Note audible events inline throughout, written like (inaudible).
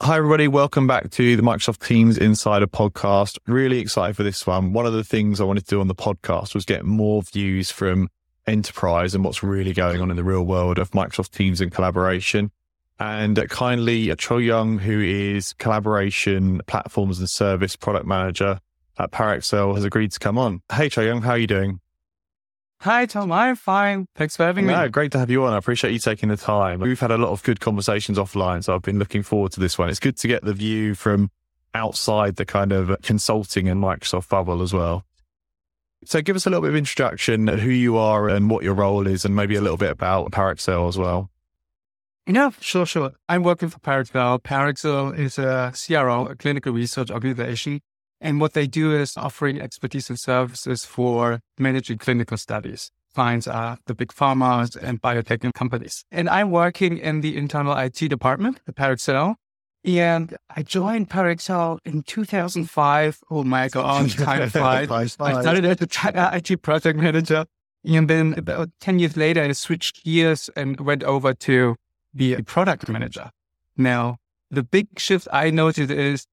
Hi, everybody. Welcome back to the Microsoft Teams Insider podcast. Really excited for this one. One of the things I wanted to do on the podcast was get more views from enterprise and what's really going on in the real world of Microsoft Teams and collaboration. And kindly, uh, Chul-Young, who is collaboration platforms and service product manager at Parexel, has agreed to come on. Hey, Chul-Young, how are you doing? Hi, Tom. I'm fine. Thanks for having no, me. Great to have you on. I appreciate you taking the time. We've had a lot of good conversations offline, so I've been looking forward to this one. It's good to get the view from outside the kind of consulting and Microsoft bubble as well. So give us a little bit of introduction, who you are and what your role is, and maybe a little bit about Parexel as well. Yeah, sure, sure. I'm working for Parexel. Parexel is a CRO, a clinical research organization and what they do is offering expertise and services for managing clinical studies. Clients are the big pharmas and biotech companies. And I'm working in the internal IT department at Parexel. And I joined Parexel in 2005. Oh my (laughs) God, time flies. I started as a uh, IT project manager. And then about 10 years later, I switched gears and went over to be a product manager. Now, the big shift I noticed is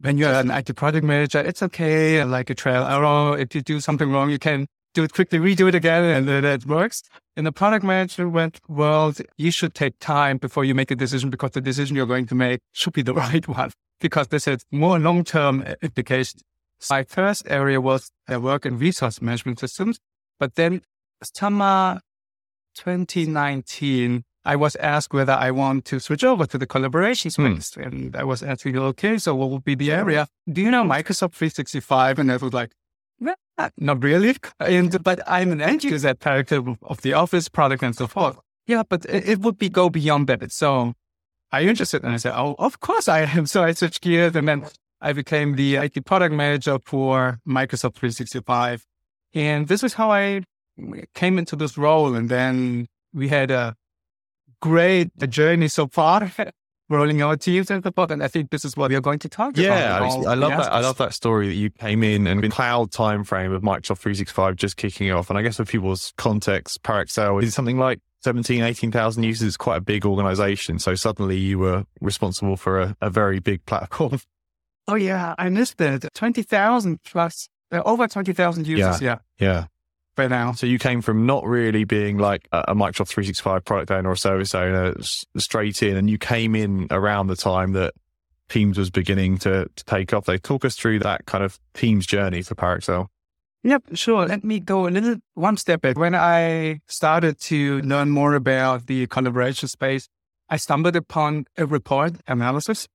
when you're an IT project manager, it's okay. Like a trial error. If you do something wrong, you can do it quickly, redo it again, and then it works. In the product management world, you should take time before you make a decision because the decision you're going to make should be the (laughs) right one because this has more long-term implications. My first area was the work in resource management systems, but then summer 2019, I was asked whether I want to switch over to the collaboration hmm. space. Hmm. And I was asking, okay, so what would be the area? Do you know Microsoft 365? And I was like, not really. And, but I'm an end user character of the Office product and so forth. Yeah, but it, would be go beyond that. So are you interested? And I said, oh, of course I am. (laughs) So I switched gears and then I became the IT product manager for Microsoft 365. And this is how I came into this role. And then we had a great journey so far. (laughs) Rolling our teams and support, and I think this is what we are going to talk yeah, about. Yeah, I, I love that. I love that story that you came in and the cloud timeframe of Microsoft 365 just kicking off. And I guess for people's context, Parexel is something like 17, 18,000 users. It's quite a big organization. So suddenly you were responsible for a, a very big platform. (laughs) Oh yeah, I missed it. 20,000 plus, uh, over 20,000 users. Yeah. Yeah. yeah by now. So you came from not really being like a, Microsoft 365 product owner or service owner straight in, and you came in around the time that Teams was beginning to, to take off. They talk us through that kind of Teams journey for Parexel. Yep, sure. Let me go a little one step back. When I started to learn more about the collaboration space, I stumbled upon a report analysis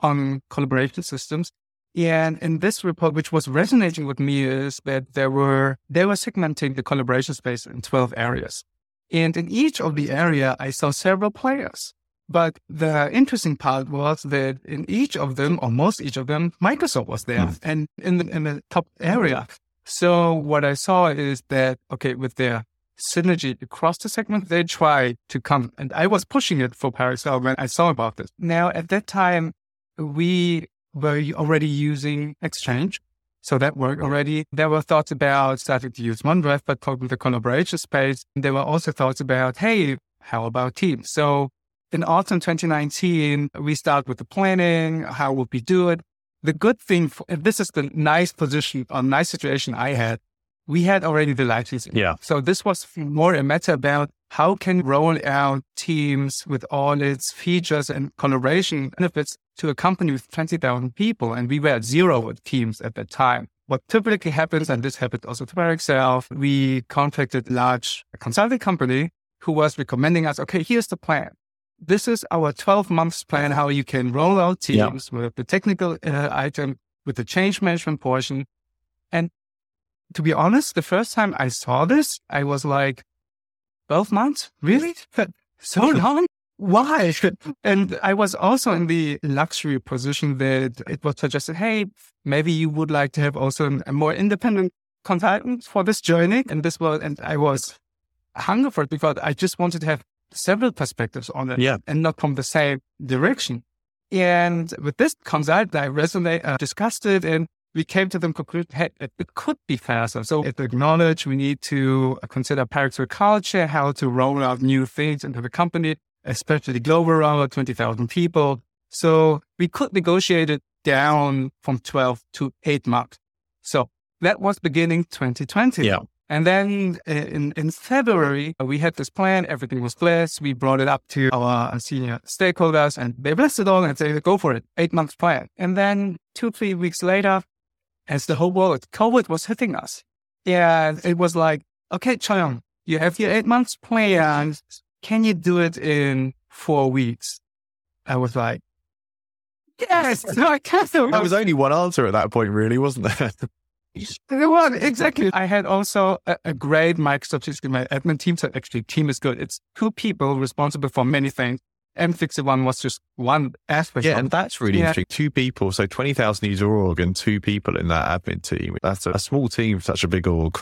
on collaboration systems and in this report, which was resonating with me, is that there were they were segmenting the collaboration space in 12 areas. And in each of the area, I saw several players. But the interesting part was that in each of them, or most each of them, Microsoft was there mm. and in the, in the top area. So what I saw is that, okay, with their synergy across the segment, they tried to come, and I was pushing it for Parexel when I saw about this. Now, at that time, we were already using Exchange. So that worked already. There were thoughts about starting to use OneDrive, but probably the collaboration space. There were also thoughts about, hey, how about Teams? So in autumn 2019, we start with the planning. How would we do it? The good thing, for, and this is the nice position or nice situation I had. We had already the licensing. Yeah. So this was more a matter about how can roll out Teams with all its features and collaboration benefits to a company with 20,000 people. And we were at zero with Teams at that time. What typically happens, and this happened also to Parexel, we contacted a large consulting company who was recommending us, okay, here's the plan. This is our 12 months plan, how you can roll out Teams with the technical uh, item, with the change management portion. And to be honest, the first time I saw this, I was like, 12 months? Really? (laughs) so (laughs) long? Why? (laughs) And I was also in the luxury position that it was suggested, hey, maybe you would like to have also a more independent consultant for this journey. And this was, and I was hungry for it because I just wanted to have several perspectives on it yeah. and not from the same direction. And with this consultant, I resonate, uh, discussed it and we came to the conclusion, hey, it, it could be faster. So it acknowledged we need to consider Parexel culture, how to roll out new things into the company, especially the global around 20,000 people. So we could negotiate it down from 12 to eight months. So that was beginning 2020. Yeah. And then uh, in, in February, we had this plan. Everything was blessed. We brought it up to our senior stakeholders and they blessed it all and said, go for it. Eight months plan. And then two, three weeks later, as the whole world, COVID was hitting us. Yeah. It was like, okay, Chong, you have your eight months plan. Can you do it in four weeks? I was like, yes, no, (laughs) I can't. There was only one answer at that point, really, wasn't there? (laughs) The one, exactly. I had also a, a great Microsoft 365 admin team. So actually, team is good. It's two people responsible for many things. M61 was just one aspect. Yeah, and that's really yeah. interesting. Two people, so 20,000 user org and two people in that admin team. That's a, a small team for such a big org.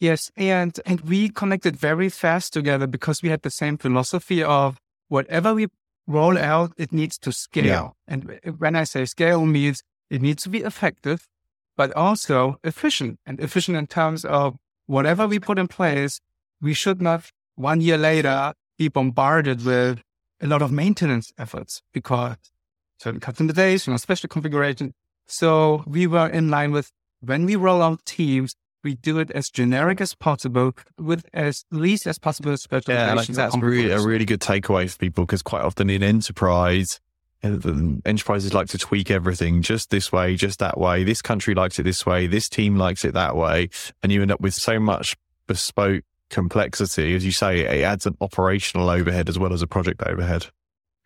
Yes, and and we connected very fast together because we had the same philosophy of whatever we roll out, it needs to scale. Yeah. And when I say scale means it needs to be effective but also efficient and efficient in terms of whatever we put in place, we should not one year later be bombarded with a lot of maintenance efforts because certain customizations, you know, special configuration. So we were in line with when we roll out teams, we do it as generic as possible with as least as possible special. Yeah, like that's really a really good takeaway for people because quite often in enterprise, uh, enterprises like to tweak everything just this way, just that way. This country likes it this way. This team likes it that way. And you end up with so much bespoke complexity. As you say, it adds an operational overhead as well as a project overhead.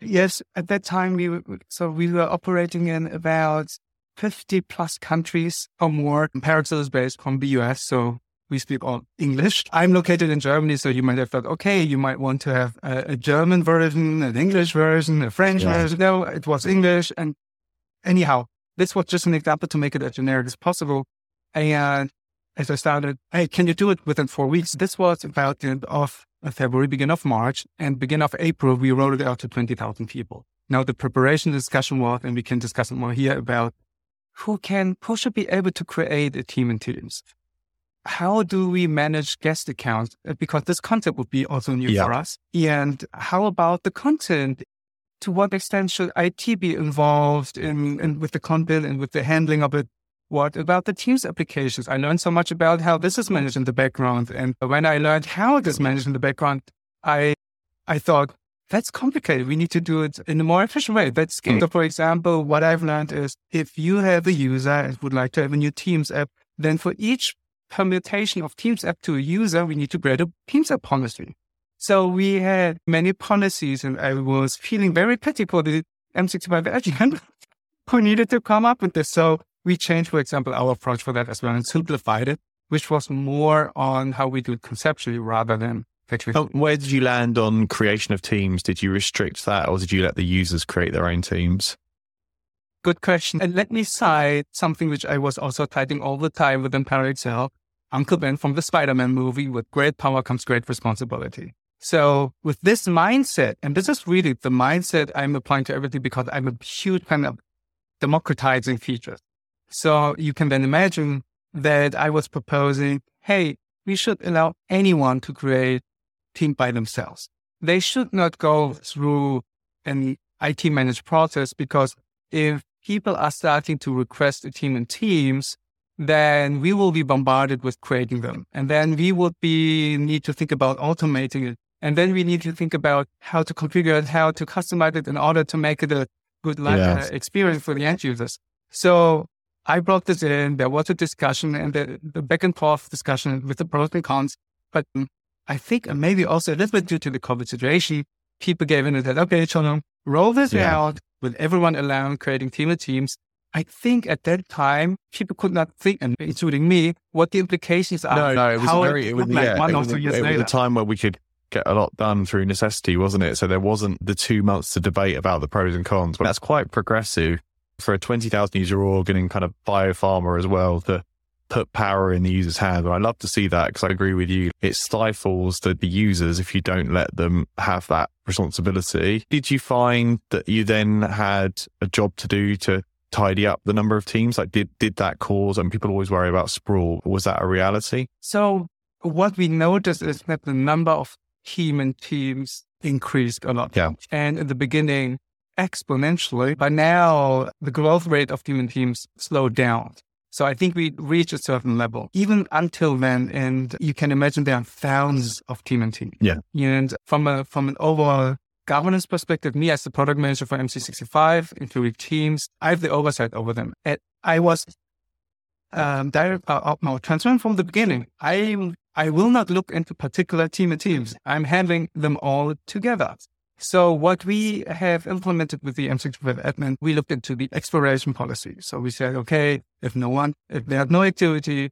Yes. At that time, we were, so we were operating in about 50 plus countries or more. Parexel is based from the US. So we speak all English. I'm located in Germany, so you might have thought, okay, you might want to have a, a German version, an English version, a French yeah. version. No, it was English. And anyhow, this was just an example to make it as generic as possible. And as I started, hey, can you do it within four weeks? This was about the end of uh, February, beginning of March, and beginning of April, we rolled it out to 20,000 people. Now the preparation discussion was, and we can discuss it more here about who can, who should be able to create a team in teams how do we manage guest accounts? Uh, because this concept would be also new yeah. for us. And how about the content? To what extent should IT be involved in, in with the content and with the handling of it? What about the Teams applications? I learned so much about how this is managed in the background. And when I learned how it is managed in the background, I I thought, that's complicated. We need to do it in a more efficient way. That's mm. so for example, what I've learned is if you have a user and would like to have a new Teams app, then for each permutation of Teams app to a user, we need to create a Teams app policy. So we had many policies and I was feeling very pity for the M65 agent (laughs) who needed to come up with this. So we changed, for example, our approach for that as well and simplified it, which was more on how we do it conceptually rather than Oh, where did you land on creation of teams? Did you restrict that or did you let the users create their own teams? Good question. And let me cite something which I was also citing all the time within Parexel. Uncle Ben from the Spider-Man movie, with great power comes great responsibility. So with this mindset, and this is really the mindset I'm applying to everything because I'm a huge fan of democratizing features. So you can then imagine that I was proposing, hey, we should allow anyone to create team by themselves. They should not go through an IT managed process because if people are starting to request a team in Teams, then we will be bombarded with creating them. And then we would be need to think about automating it. And then we need to think about how to configure it, how to customize it in order to make it a good life yes. uh, experience for the end users. So I brought this in. There was a discussion and the, the back and forth discussion with the pros and cons. But I think maybe also a little bit due to the COVID situation, people gave in and said, okay, Chonong, roll this yeah. out with everyone allowed creating team of teams. I think at that time, people could not think, and including me, what the implications are. No, no, it was very, it was, like yeah, one or two years it later. was a time where we could get a lot done through necessity, wasn't it? So there wasn't the two months to debate about the pros and cons, but that's quite progressive for a 20,000 user organ and kind of biopharma as well to put power in the user's hands. And I love to see that because I agree with you. It stifles the, the users if you don't let them have that responsibility. Did you find that you then had a job to do to tidy up the number of teams? Like did, did that cause, and people always worry about sprawl. Was that a reality? So what we noticed is that the number of human teams increased a lot. Yeah. And in the beginning, exponentially, but now the growth rate of human teams slowed down. So I think we reached a certain level. Even until then, and you can imagine there are thousands of team and team. Yeah. And from a from an overall governance perspective, me as the product manager for MC65, including teams, I have the oversight over them. And I was um, direct, uh, no, transparent from the beginning. I I will not look into particular team and teams. I'm handling them all together. So what we have implemented with the M65 admin, we looked into the expiration policy. So we said, okay, if no one, if there's no activity,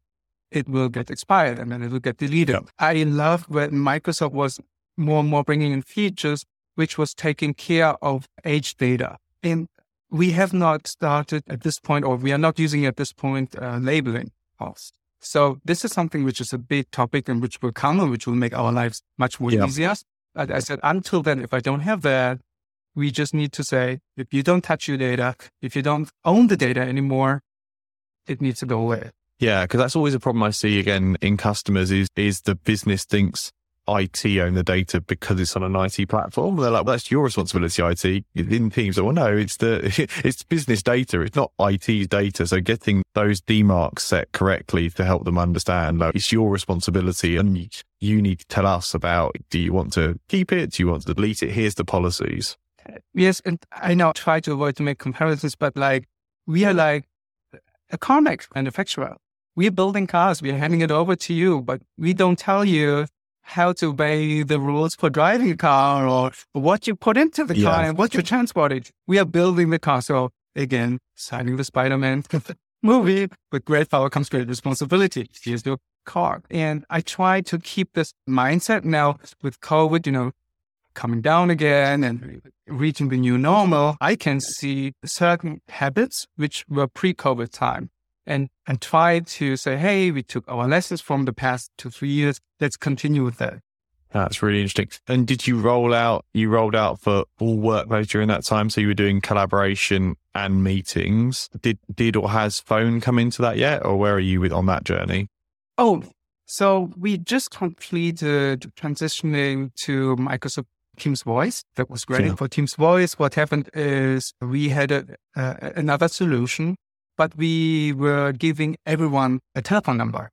it will get expired and then it will get deleted. I love when Microsoft was more and more bringing in features, which was taking care of age data. And we have not started at this point, or we are not using at this point, uh, labeling costs. So this is something which is a big topic and which will come and which will make our lives much more Yeah. easier. But I said, until then, if I don't have that, we just need to say, if you don't touch your data, if you don't own the data anymore, it needs to go away. Yeah, because that's always a problem I see again in customers is is the business thinks IT own the data because it's on an IT platform. They're like, well, that's your responsibility, IT. In teams, well, no, it's the (laughs) it's business data. It's not IT's data. So getting those demarks set correctly to help them understand, like, it's your responsibility, and you, need to tell us about. Do you want to keep it? Do you want to delete it? Here's the policies. Yes, and I now try to avoid to make comparisons, but like we are like a car manufacturer. We are building cars. We are handing it over to you, but we don't tell you how to obey the rules for driving a car or what you put into the car Yeah. and what you transported. We are building the car. So again, signing the Spider-Man (laughs) movie, with great power comes great responsibility. Here's your car. And I try to keep this mindset now with COVID, you know, coming down again and reaching the new normal, I can see certain habits which were pre-COVID time and, and try to say, hey, we took our lessons from the past two, three years. Let's continue with that. That's really interesting. And did you roll out, you rolled out for all workloads during that time? So you were doing collaboration and meetings. Did, did or has phone come into that yet? Or where are you with on that journey? Oh, so we just completed transitioning to Microsoft Teams Voice. That was great Yeah. for Teams Voice. What happened is we had a, uh, another solution, but we were giving everyone a telephone number.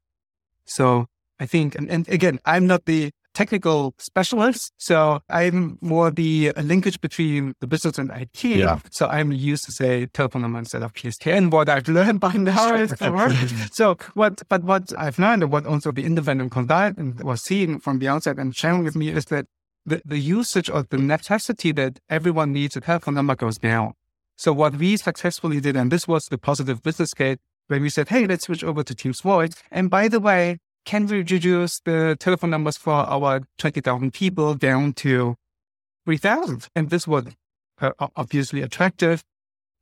So I think, and, and again, I'm not the technical specialist, so I'm more the uh, linkage between the business and IT. Yeah. So I'm used to say telephone number instead of PSTN. And what I've learned (laughs) by now is. (laughs) So what, but what I've learned and what also the independent consultant was seeing from the outside and sharing with me is that the, the usage or the necessity that everyone needs a telephone number goes down. So what we successfully did, and this was the positive business case, where we said, hey, let's switch over to Teams Voice. And by the way, can we reduce the telephone numbers for our 20,000 people down to 3,000? And this was uh, obviously attractive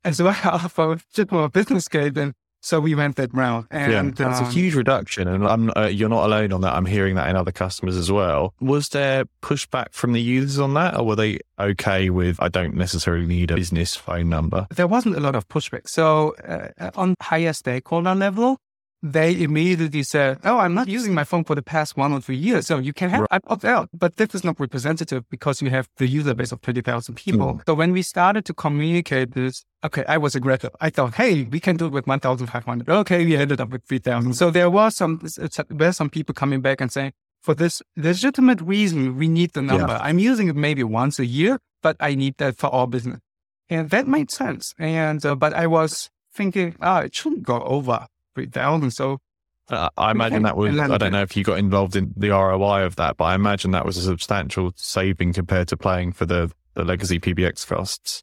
as (laughs) well for a business case. And so we went that route. And yeah, that's um, a huge reduction. And I'm, uh, you're not alone on that. I'm hearing that in other customers as well. Was there pushback from the users on that? Or were they okay with, I don't necessarily need a business phone number? there wasn't a lot of pushback. So uh, on higher stakeholder level, they immediately said, "Oh, I'm not using my phone for the past one or three years, so you can have Right. I opt out." But this is not representative because you have the user base of twenty thousand people. Mm. So when we started to communicate this, okay, I was aggressive. I thought, "Hey, we can do it with one thousand five hundred. Okay, we ended up with three thousand. So there was some there were some people coming back and saying, "For this legitimate reason, we need the number. I'm using it maybe once a year, but I need that for our business." And that made sense. And uh, but I was thinking, ah, it shouldn't go over three thousand. So Uh, I imagine that was, I don't know if you got involved in the ROI of that, but I imagine that was a substantial saving compared to playing for the, the legacy PBX costs.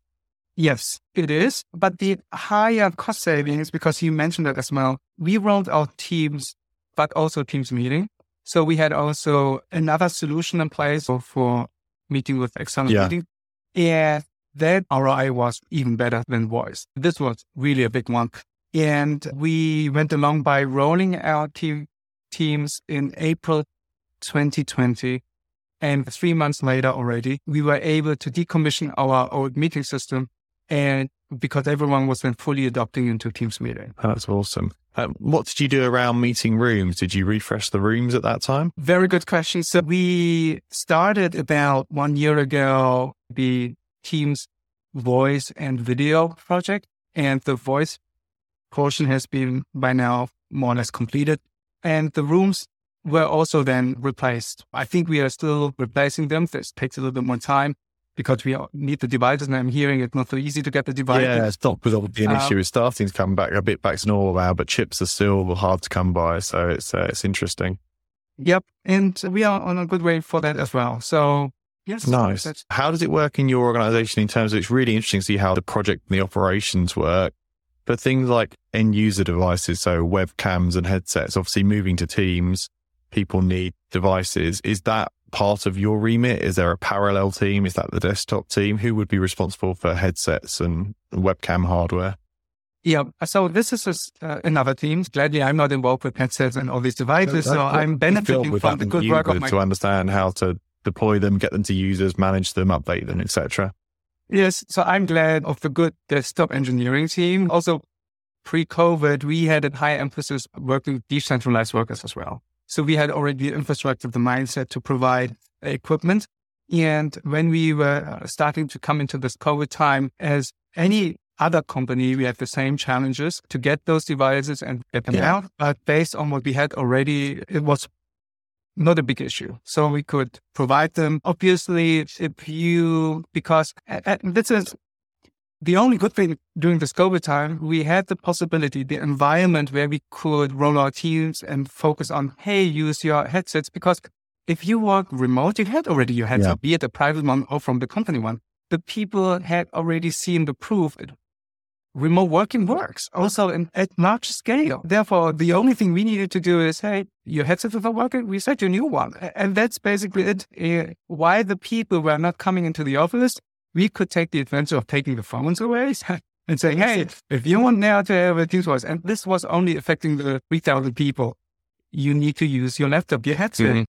yes, it is. But the higher cost savings, because you mentioned that as well, we rolled out Teams, but also Teams meeting. So we had also another solution in place for, meeting with external Yeah. meeting. And that ROI was even better than voice. This was really a big one. And we went along by rolling out team, Teams in April 2020. And three months later already, we were able to decommission our old meeting system. And because everyone was then fully adopting into Teams meeting. That's awesome. Um, what did you do around meeting rooms? Did you refresh the rooms at that time? Very good question. So we started about one year ago, the Teams voice and video project. And the voice portion has been by now more or less completed. And the rooms were also then replaced. I think we are still replacing them. This takes a little bit more time because we need the devices. And I'm hearing it's not so easy to get the devices. Yeah, it's not obviously an um, issue. It's starting to come back a bit back to normal now, but chips are still hard to come by. So it's uh, it's interesting. Yep, and we are on a good way for that as well. So yes, nice. How does it work in your organization in terms of? It's really interesting to see how the project and the operations work. But things like end user devices, so webcams and headsets, obviously moving to Teams, people need devices. Is that part of your remit? Is there a parallel team? Is that the desktop team? Who would be responsible for headsets and webcam hardware? Yeah, so this is uh, another team. Gladly, I'm not involved with headsets and all these devices, so I'm benefiting from the good work of my... to understand how to deploy them, get them to users, manage them, update them, etc. Yes, so I'm glad of the good desktop engineering team. Also, pre-COVID, we had a high emphasis working with decentralized workers as well. So we had already the infrastructure, the mindset to provide equipment. And when we were uh, starting to come into this COVID time, as any other company, we had the same challenges to get those devices and get them yeah. out. But based on what we had already, it was not a big issue. So we could provide them. Obviously, if you, because this is the only good thing during this COVID time, we had the possibility, the environment where we could roll our teams and focus on, hey, use your headsets. Because if you work remote, you had already your headset, yeah. be it a private one or from the company one. The people had already seen the proof. It, remote working works also in, at large scale. Therefore, the only thing we needed to do is, hey, your headsets are not working. We set you a new one. And that's basically it. Uh, why the people were not coming into the office we could take the advantage of taking the phones away (laughs) and saying, hey, if you want now to have a Teams voice, and this was only affecting the 3,000 people, you need to use your laptop, your headset mm-hmm.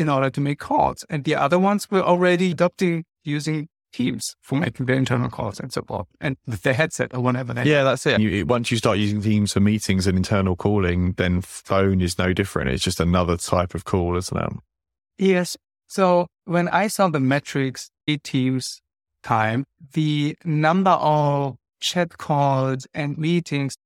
in order to make calls. And the other ones were already adopting using Teams for making their internal calls and so forth, and with their headset or whatever. They yeah, have. that's it. You, once you start using Teams for meetings and internal calling, then phone is no different. It's just another type of call, isn't it? Yes. So when I saw the metrics, it Teams time, the number of chat calls and meetings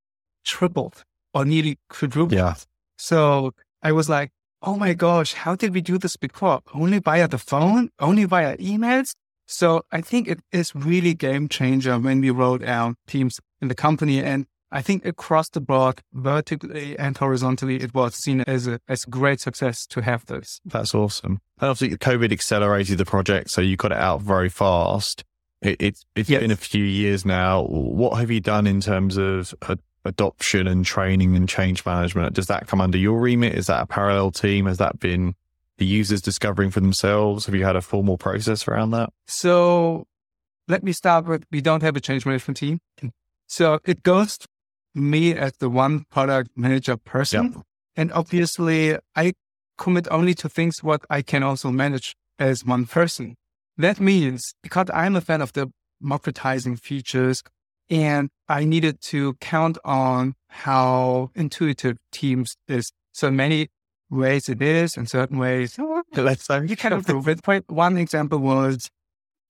tripled or nearly quadrupled. Yeah. So I was like, oh my gosh, how did we do this before? Only via the phone? Only via emails? So I think it is really game changer when we rolled out Teams in the company. And I think across the board, vertically and horizontally, it was seen as a as great success to have this. That's awesome. And obviously, COVID accelerated the project, so you got it out very fast. It, it, it's yes. been a few years now. What have you done in terms of adoption and training and change management? Does that come under your remit? Is that a parallel team? Has that been the users discovering for themselves? Have you had a formal process around that? So let me start with we don't have a change management team. So it goes me as the one product manager person. Yep. And obviously I commit only to things what I can also manage as one person. That means because I'm a fan of the democratizing features and I needed to count on how intuitive Teams is. So many ways it is, in certain ways, let's say you can improve it. One example was,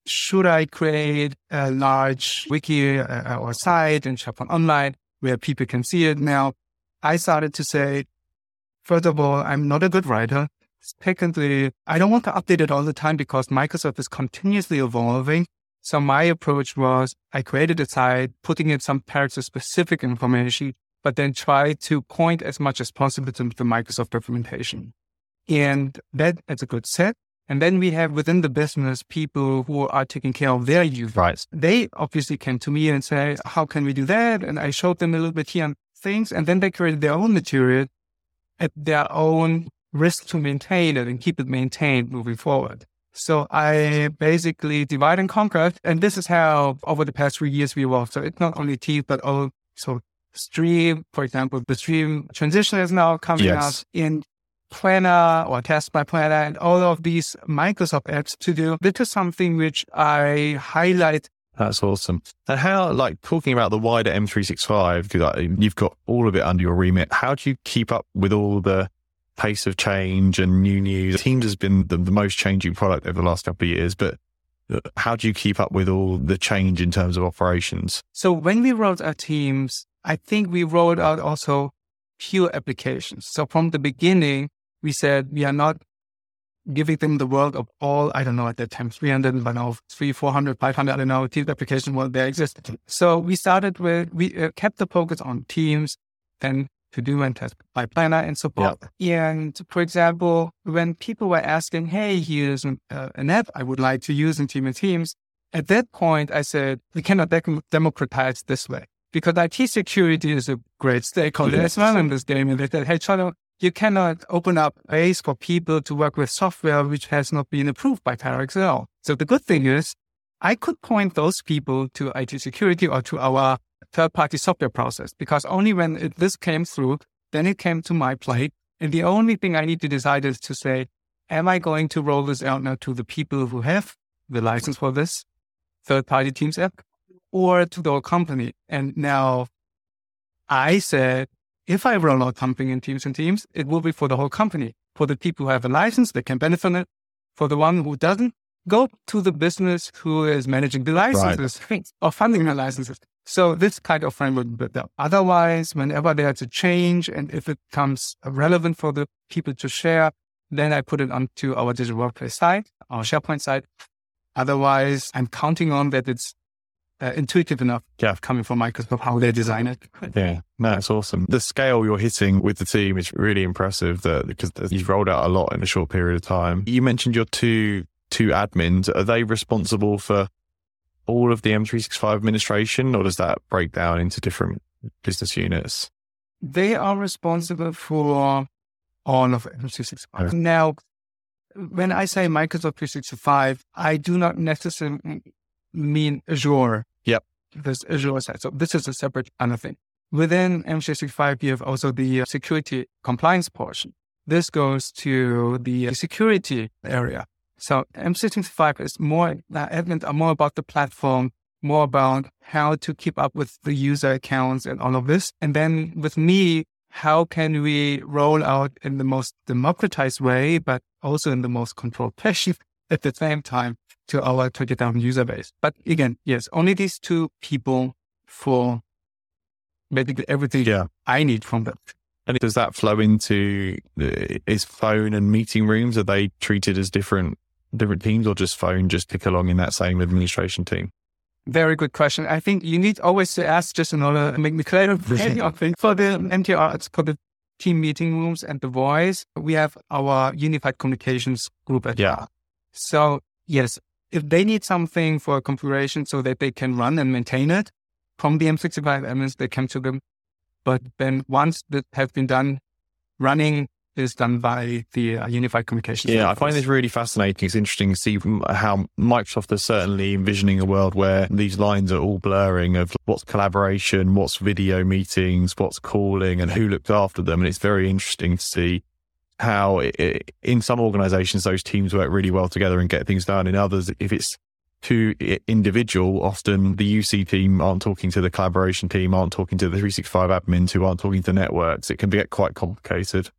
should I create a large wiki uh, or site in SharePoint Online where people can see it? Now, I started to say, first of all, I'm not a good writer. Secondly, I don't want to update it all the time because Microsoft is continuously evolving. So my approach was I created a site, putting in some character specific information, but then try to point as much as possible to the Microsoft documentation. And that is a good set. And then we have within the business people who are taking care of their users. Right. They obviously came to me and say, how can we do that? And I showed them a little bit here and things. And then they created their own material at their own risk to maintain it and keep it maintained moving forward. So I basically divide and conquer. And this is how over the past three years we evolved. So it's not only Teams, but also Stream, for example, the Stream transition is now coming yes. out in Planner or Task by Planner and all of these Microsoft apps to do. This is something which I highlight that's awesome. And how, like, talking about the wider M365, because you've got all of it under your remit, how do you keep up with all the pace of change and new news. Teams has been the, the most changing product over the last couple of years, but uh, how do you keep up with all the change in terms of operations? So when we rolled out Teams, I think we rolled out also pure applications. So from the beginning, we said we are not giving them the world of all, I don't know, at that time, 300, I know, 3, 400, 500, I don't know, Teams application world there existed. So we started with, we uh, kept the focus on Teams, then to do and test by planner and support. And for example, when people were asking, Hey, here's an, uh, an app I would like to use in Team and Teams. At that point, I said, we cannot de- democratize this way because IT security is a great stakeholder yes. as well in this game. And they said, Hey, Charlie, you cannot open up ways for people to work with software which has not been approved by Parexel. So the good thing is I could point those people to IT security or to our third party software process because only when it, this came through, then it came to my plate. And the only thing I need to decide is to say, am I going to roll this out now to the people who have the license for this third party Teams app or to the whole company? And now I said, if I roll out something in Teams and Teams, it will be for the whole company. For the people who have a license, they can benefit from it. For the one who doesn't, go to the business who is managing the licenses right. or funding the licenses. So this kind of framework built up. Otherwise, whenever there's a change and if it becomes relevant for the people to share, then I put it onto our digital workplace site, our SharePoint site. Otherwise, I'm counting on that it's uh, intuitive enough yeah. coming from Microsoft, how they design it. Yeah, no, that's awesome. The scale you're hitting with the team is really impressive that, because you've rolled out a lot in a short period of time. You mentioned your two two admins. Are they responsible for all of the M365 administration, or does that break down into different business units? They are responsible for all of M365. Okay. Now, when I say Microsoft 365, I do not necessarily mean Azure. This Azure side. So this is a separate kind of thing. Within M365, you have also the security compliance portion. This goes to the security area. So M365 is more, uh, admins are more about the platform, more about how to keep up with the user accounts and all of this. And then with me, how can we roll out in the most democratized way, but also in the most controlled fashion (laughs) at the same time to our 20,000 user base. But again, yes, only these two people for basically everything yeah. I need from that. And does that flow into is phone and meeting rooms? Are they treated as different different teams or just phone just tick along in that same administration team? Very good question. I think you need always to ask just in order to make me clear. for the MTR, it's for the team meeting rooms and the voice. We have our unified communications group at yeah. So yes, if they need something for a configuration so that they can run and maintain it from the M365 admins, they come to them. But then once that has been done, running is done by the uh, unified communications. Yeah, I find this really fascinating. It's interesting to see how Microsoft is certainly envisioning a world where these lines are all blurring of what's collaboration, what's video meetings, what's calling, and who looked after them. And it's very interesting to see how it, in some organizations those teams work really well together and get things done. In others, if it's too individual, often the UC team aren't talking to the collaboration team, aren't talking to the 365 admins who aren't talking to networks. It can get quite complicated.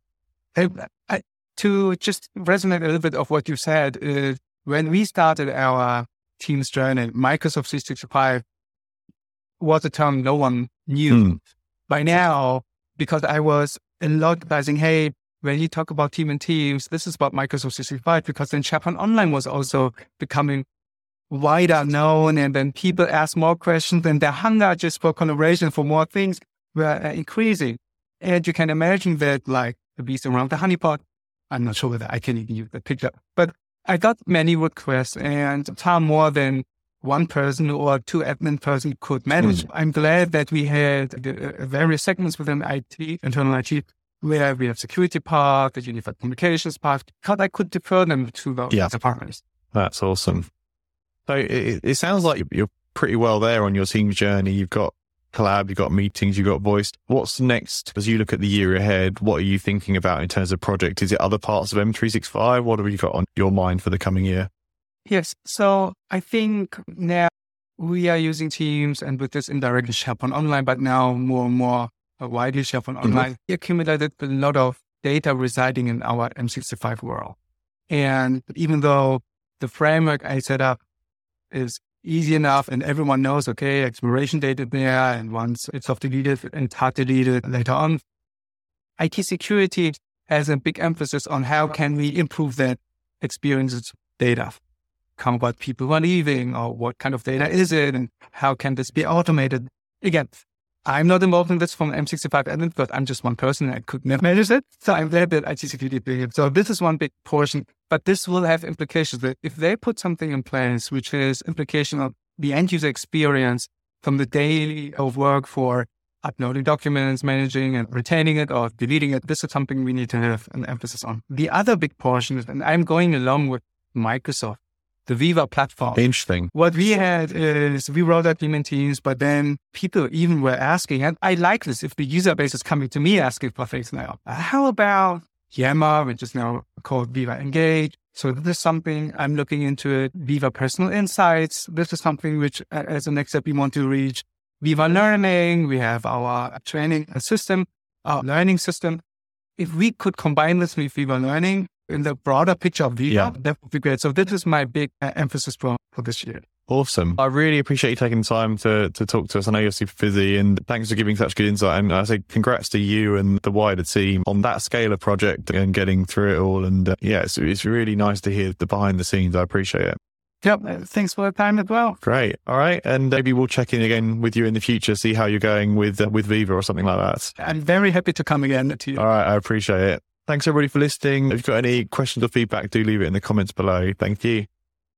I, I, to just resonate a little bit of what you said, uh, when we started our team's journey, Microsoft 365 was a term no one knew. Hmm. By now, because I was a lot advising, hey, when you talk about team and teams, this is about Microsoft 365 because then SharePoint Online was also becoming wider known and then people ask more questions and their hunger just for collaboration for more things were uh, increasing. And you can imagine that like the beast around the honeypot. I'm not sure whether I can even use the picture, but I got many requests and far more than one person or two admin person could manage. Mm. I'm glad that we had uh, various segments within IT, internal IT, where we have security part, the unified communications part, because I could defer them to those yeah. departments. That's awesome. So it, it sounds like you're pretty well there on your team's journey. You've got collab, you've got meetings, you've got voice. What's next as you look at the year ahead? What are you thinking about in terms of project? Is it other parts of M365? What have you got on your mind for the coming year? Yes. So I think now we are using Teams and with this indirect indirectly on Online, but now more and more widely SharePoint mm-hmm. Online. We accumulated a lot of data residing in our M65 world. And even though the framework I set up is easy enough and everyone knows, okay, exploration data there. And once it's off deleted and hard deleted later on, IT security has a big emphasis on how can we improve that experiences data. Come about people are leaving or what kind of data is it and how can this be automated? Again, I'm not involved in this from M65 admin because I'm just one person and I could never manage it. So I'm glad that IT security did So this is one big portion, but this will have implications that if they put something in place, which is implication of the end user experience from the daily of work for uploading documents, managing and retaining it or deleting it, this is something we need to have an emphasis on. The other big portion is, and I'm going along with Microsoft, the Viva platform. Interesting. What we had is we rolled out Daemon Teams, but then people even were asking, and I like this if the user base is coming to me asking for things now. Uh, how about Yammer, which is now called Viva Engage? So this is something I'm looking into it. Viva Personal Insights. This is something which, as a next step, we want to reach. Viva Learning. We have our training system, our learning system. If we could combine this with Viva Learning, in the broader picture of Viva, yeah. that would be great. So this is my big uh, emphasis for, for this year. Awesome. I really appreciate you taking time to, to talk to us. I know you're super busy and thanks for giving such good insight. And I say congrats to you and the wider team on that scale of project and getting through it all. And uh, yeah, it's, it's really nice to hear the behind the scenes. I appreciate it. Yep. Uh, thanks for the time as well. Great. All right. And maybe we'll check in again with you in the future, see how you're going with, uh, with Viva or something like that. I'm very happy to come again to you. All right. I appreciate it. Thanks everybody for listening. If you've got any questions or feedback, do leave it in the comments below. Thank you.